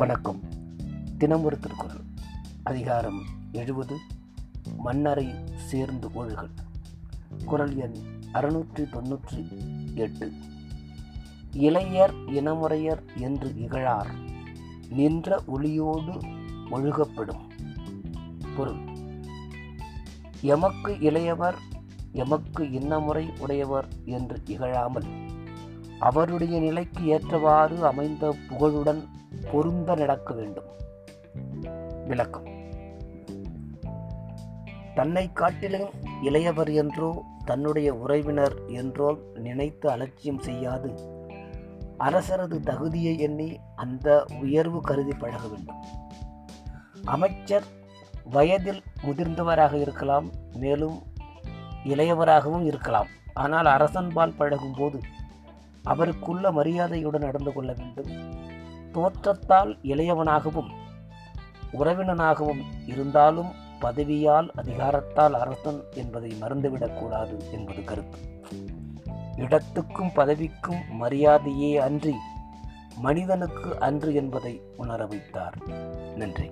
வணக்கம். தினமொரு திருக்குறள். அதிகாரம் எழுபது. மன்னரை சேர்ந்து ஒழுகல். குரல் எண் அறுநூற்றி தொன்னூற்றி எட்டு. இளையர் இனமுறையர் என்று இகழார். நின்ற ஒளியோடு ஒழுகப்படும். பொருள். எமக்கு இளையவர் எமக்கு இன்னமுறை உடையவர் என்று இகழாமல் அவருடைய நிலைக்கு ஏற்றவாறு அமைந்த புகழுடன் பொருந்த நடக்க வேண்டும். விளக்கம். தன்னை காட்டிலும் இளையவர் என்றோ தன்னுடைய உறவினர் என்றோ நினைத்து அலட்சியம் செய்யாது. அரசரது தகுதியை எண்ணி அந்த உயர்வு கருதி பழக வேண்டும். அமைச்சர் வயதில் முதிர்ந்தவராக இருக்கலாம் மேலும் இளையவராகவும் இருக்கலாம். ஆனால் அரசன்பால் பழகும்போது அவருக்குள்ள மரியாதையுடன் நடந்து கொள்ள வேண்டும். தோற்றத்தால் இளையவனாகவும் உறவினனாகவும் இருந்தாலும் பதவியால் அதிகாரத்தால் அரசன் என்பதை மறந்துவிடக்கூடாது என்பது கருத்து. இடத்துக்கும் பதவிக்கும் மரியாதையே அன்றி மனிதனுக்கு அன்று என்பதை உணர வைத்தார். நன்றி.